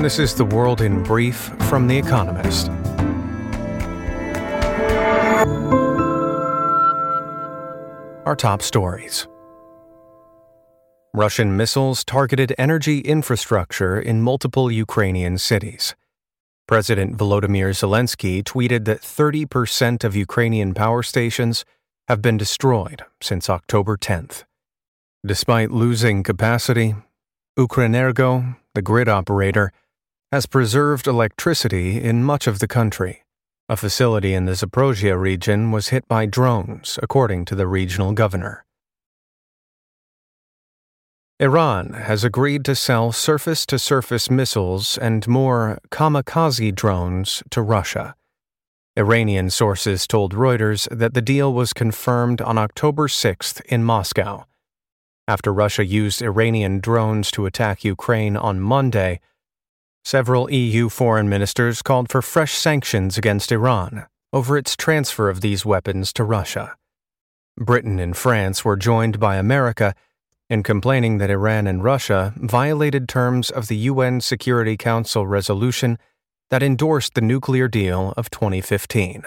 This is the world in brief from The Economist. Our top stories Russian missiles targeted energy infrastructure in multiple Ukrainian cities. President Volodymyr Zelensky tweeted that 30% of Ukrainian power stations have been destroyed since October 10th. Despite losing capacity, Ukrenergo, the grid operator, has preserved electricity in much of the country. A facility in the Zaporozhye region was hit by drones, according to the regional governor. Iran has agreed to sell surface to surface missiles and more kamikaze drones to Russia. Iranian sources told Reuters that the deal was confirmed on October 6th in Moscow. After Russia used Iranian drones to attack Ukraine on Monday, several EU foreign ministers called for fresh sanctions against Iran over its transfer of these weapons to Russia. Britain and France were joined by America in complaining that Iran and Russia violated terms of the UN Security Council resolution that endorsed the nuclear deal of 2015,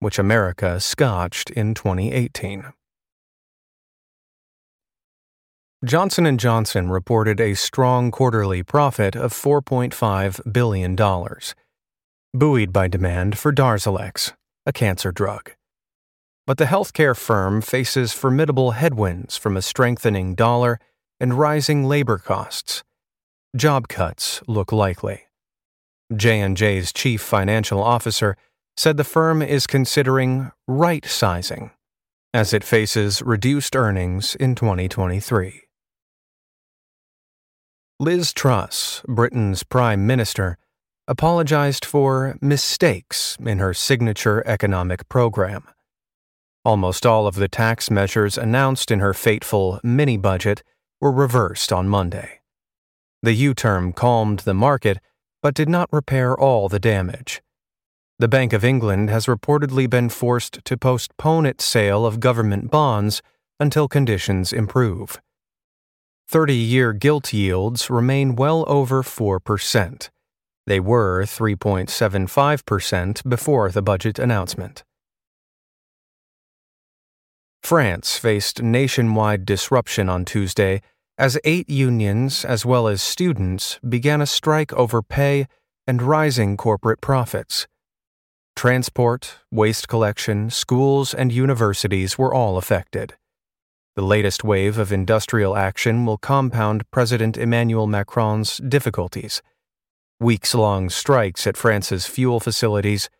which America scotched in 2018. Johnson & Johnson reported a strong quarterly profit of $4.5 billion, buoyed by demand for Darzalex, a cancer drug. But the healthcare firm faces formidable headwinds from a strengthening dollar and rising labor costs. Job cuts look likely. J&J's chief financial officer said the firm is considering right-sizing as it faces reduced earnings in 2023. Liz Truss, Britain's Prime Minister, apologized for mistakes in her signature economic program. Almost all of the tax measures announced in her fateful mini budget were reversed on Monday. The U term calmed the market, but did not repair all the damage. The Bank of England has reportedly been forced to postpone its sale of government bonds until conditions improve. 30 year gilt yields remain well over 4%. They were 3.75% before the budget announcement. France faced nationwide disruption on Tuesday as eight unions, as well as students, began a strike over pay and rising corporate profits. Transport, waste collection, schools, and universities were all affected. The latest wave of industrial action will compound President Emmanuel Macron's difficulties. Weeks long strikes at France's fuel facilities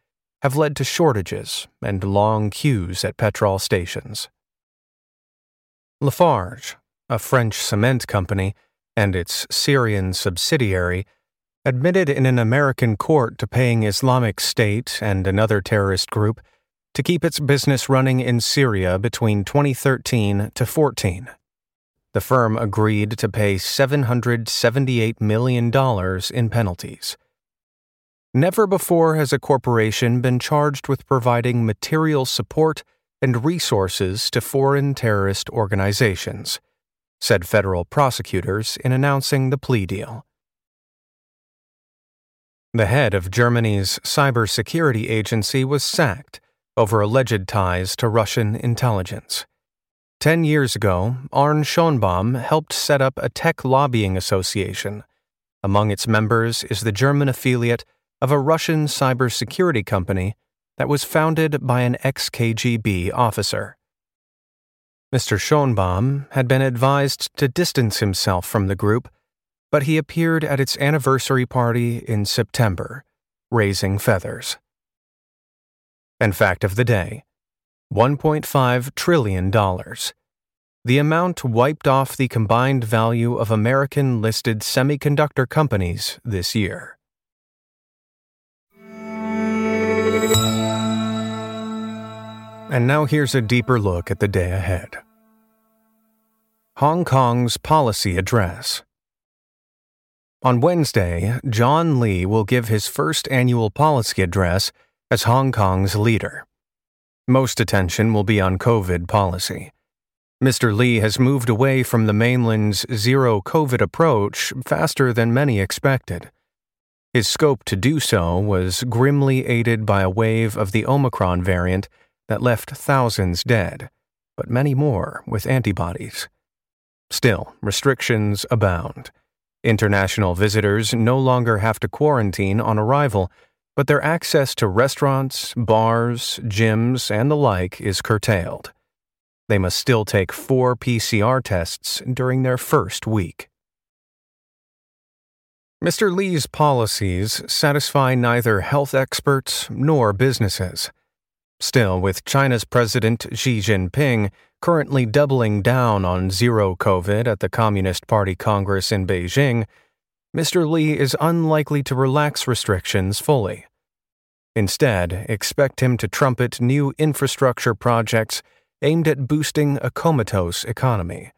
have led to shortages and long queues at petrol stations. Lafarge, a French cement company, and its Syrian subsidiary, admitted in an American court to paying Islamic State and another terrorist group to keep its business running in Syria between 2013 to 14. The firm agreed to pay $778 million in penalties. Never before has a corporation been charged with providing material support and resources to foreign terrorist organizations, said federal prosecutors in announcing the plea deal. The head of Germany's cybersecurity agency was sacked over alleged ties to Russian intelligence. Ten years ago, Arne Schönbohm helped set up a tech lobbying association. Among its members is the German affiliate of a Russian cybersecurity company that was founded by an ex KGB officer. Mr. Schönbohm had been advised to distance himself from the group, but he appeared at its anniversary party in September, raising feathers and fact of the day $1.5 trillion. The amount wiped off the combined value of American listed semiconductor companies this year. And now here's a deeper look at the day ahead. Hong Kong's policy address. On Wednesday, John Lee will give his first annual policy address as Hong Kong's leader. Most attention will be on COVID policy. Mr. Lee has moved away from the mainland's zero COVID approach faster than many expected. His scope to do so was grimly aided by a wave of the Omicron variant that left thousands dead, but many more with antibodies. Still, restrictions abound. International visitors no longer have to quarantine on arrival, but their access to restaurants, bars, gyms, and the like is curtailed. They must still take four PCR tests during their first week. Mr. Lee's policies satisfy neither health experts nor businesses. Still, with China's President Xi Jinping currently doubling down on zero COVID at the Communist Party Congress in Beijing, Mr. Lee is unlikely to relax restrictions fully. Instead, expect him to trumpet new infrastructure projects aimed at boosting a comatose economy.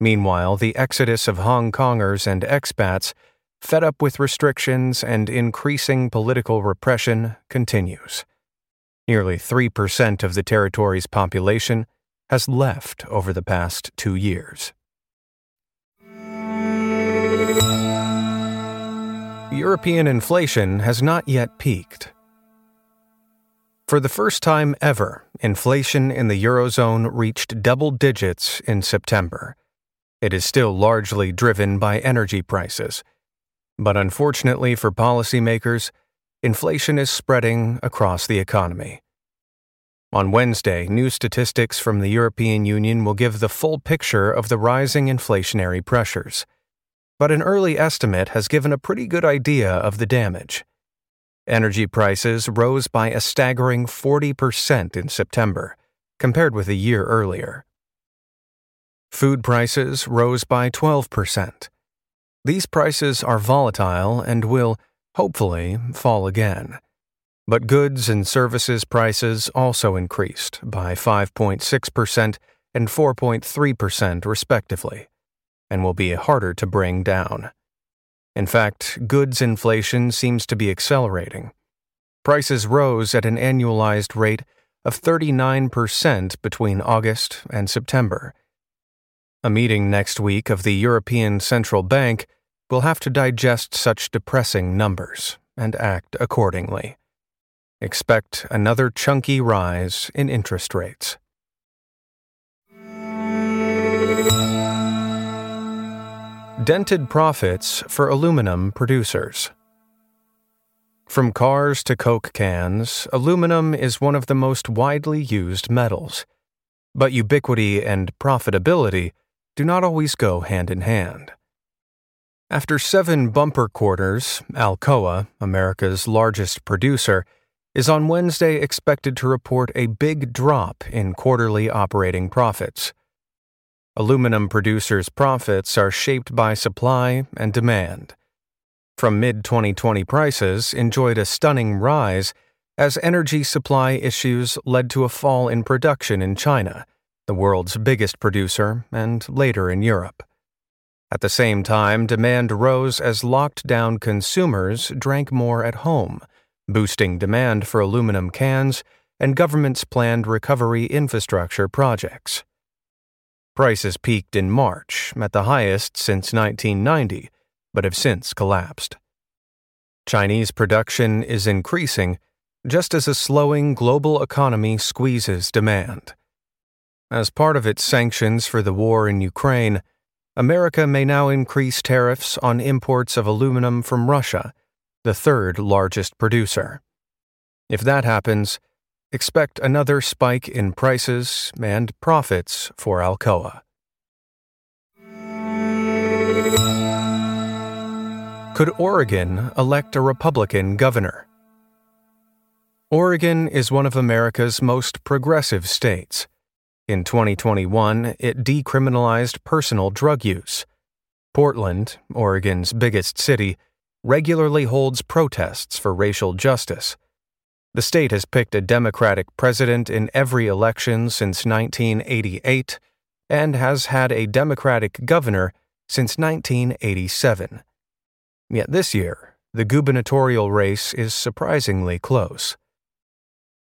Meanwhile, the exodus of Hong Kongers and expats, fed up with restrictions and increasing political repression, continues. Nearly 3% of the territory's population has left over the past two years. European inflation has not yet peaked. For the first time ever, inflation in the Eurozone reached double digits in September. It is still largely driven by energy prices. But unfortunately for policymakers, inflation is spreading across the economy. On Wednesday, new statistics from the European Union will give the full picture of the rising inflationary pressures. But an early estimate has given a pretty good idea of the damage. Energy prices rose by a staggering 40% in September, compared with a year earlier. Food prices rose by 12%. These prices are volatile and will, hopefully, fall again. But goods and services prices also increased by 5.6% and 4.3%, respectively, and will be harder to bring down. In fact, goods inflation seems to be accelerating. Prices rose at an annualized rate of 39% between August and September a meeting next week of the European Central Bank will have to digest such depressing numbers and act accordingly. Expect another chunky rise in interest rates. Dented profits for aluminum producers. From cars to Coke cans, aluminum is one of the most widely used metals. But ubiquity and profitability do not always go hand in hand. After seven bumper quarters, Alcoa, America's largest producer, is on Wednesday expected to report a big drop in quarterly operating profits. Aluminum producers' profits are shaped by supply and demand. From mid 2020 prices enjoyed a stunning rise as energy supply issues led to a fall in production in China the world's biggest producer, and later in Europe. At the same time, demand rose as locked down consumers drank more at home, boosting demand for aluminum cans and government's planned recovery infrastructure projects. Prices peaked in March, at the highest since 1990, but have since collapsed. Chinese production is increasing just as a slowing global economy squeezes demand. As part of its sanctions for the war in Ukraine, America may now increase tariffs on imports of aluminum from Russia, the third largest producer. If that happens, expect another spike in prices and profits for Alcoa. Could Oregon elect a Republican governor? Oregon is one of America's most progressive states. In 2021, it decriminalized personal drug use. Portland, Oregon's biggest city, regularly holds protests for racial justice. The state has picked a Democratic president in every election since 1988 and has had a Democratic governor since 1987. Yet this year, the gubernatorial race is surprisingly close.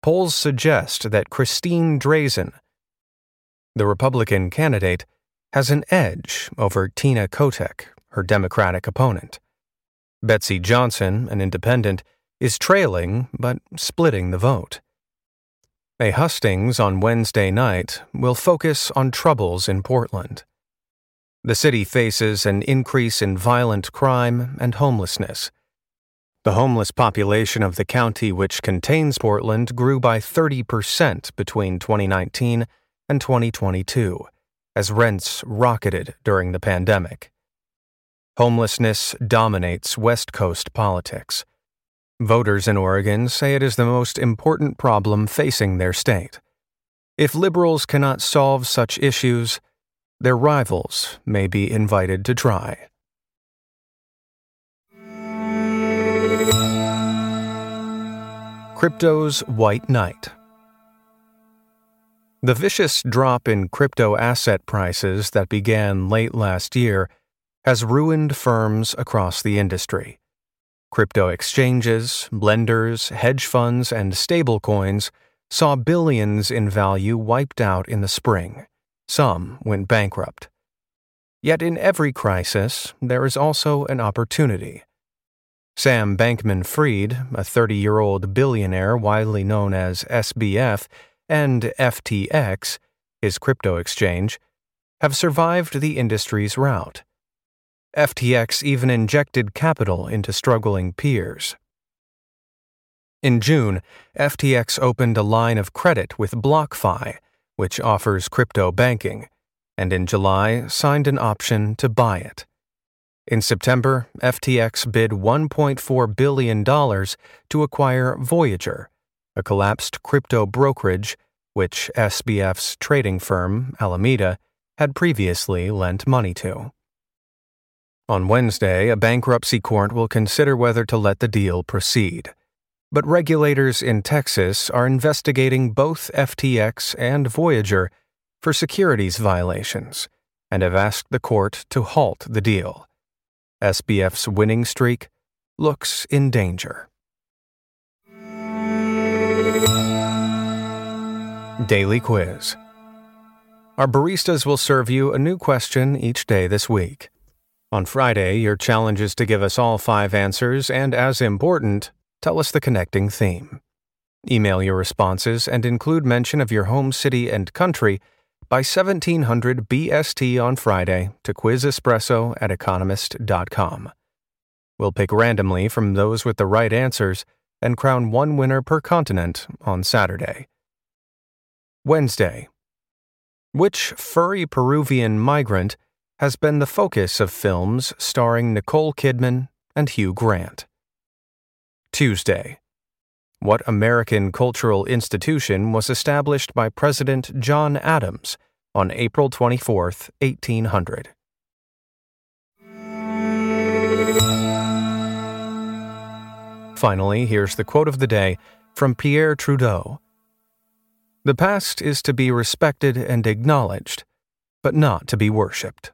Polls suggest that Christine Drazan, the Republican candidate, has an edge over Tina Kotek, her Democratic opponent. Betsy Johnson, an independent, is trailing but splitting the vote. A hustings on Wednesday night will focus on troubles in Portland. The city faces an increase in violent crime and homelessness. The homeless population of the county which contains Portland grew by 30% between 2019 and 2022 as rents rocketed during the pandemic. Homelessness dominates West Coast politics. Voters in Oregon say it is the most important problem facing their state. If liberals cannot solve such issues, their rivals may be invited to try. Crypto's White Knight The vicious drop in crypto asset prices that began late last year has ruined firms across the industry. Crypto exchanges, lenders, hedge funds, and stablecoins saw billions in value wiped out in the spring. Some went bankrupt. Yet in every crisis, there is also an opportunity. Sam Bankman Fried, a 30 year old billionaire widely known as SBF, and FTX, his crypto exchange, have survived the industry's rout. FTX even injected capital into struggling peers. In June, FTX opened a line of credit with BlockFi, which offers crypto banking, and in July signed an option to buy it. In September, FTX bid $1.4 billion to acquire Voyager, a collapsed crypto brokerage which SBF's trading firm, Alameda, had previously lent money to. On Wednesday, a bankruptcy court will consider whether to let the deal proceed. But regulators in Texas are investigating both FTX and Voyager for securities violations and have asked the court to halt the deal. SBF's winning streak looks in danger. Daily Quiz Our baristas will serve you a new question each day this week. On Friday, your challenge is to give us all five answers and, as important, tell us the connecting theme. Email your responses and include mention of your home city and country by 1700 BST on Friday to quizespresso at economist.com. We'll pick randomly from those with the right answers and crown one winner per continent on Saturday. Wednesday. Which furry Peruvian migrant has been the focus of films starring Nicole Kidman and Hugh Grant. Tuesday. What American cultural institution was established by President John Adams on April 24, 1800? Finally, here's the quote of the day from Pierre Trudeau The past is to be respected and acknowledged, but not to be worshipped.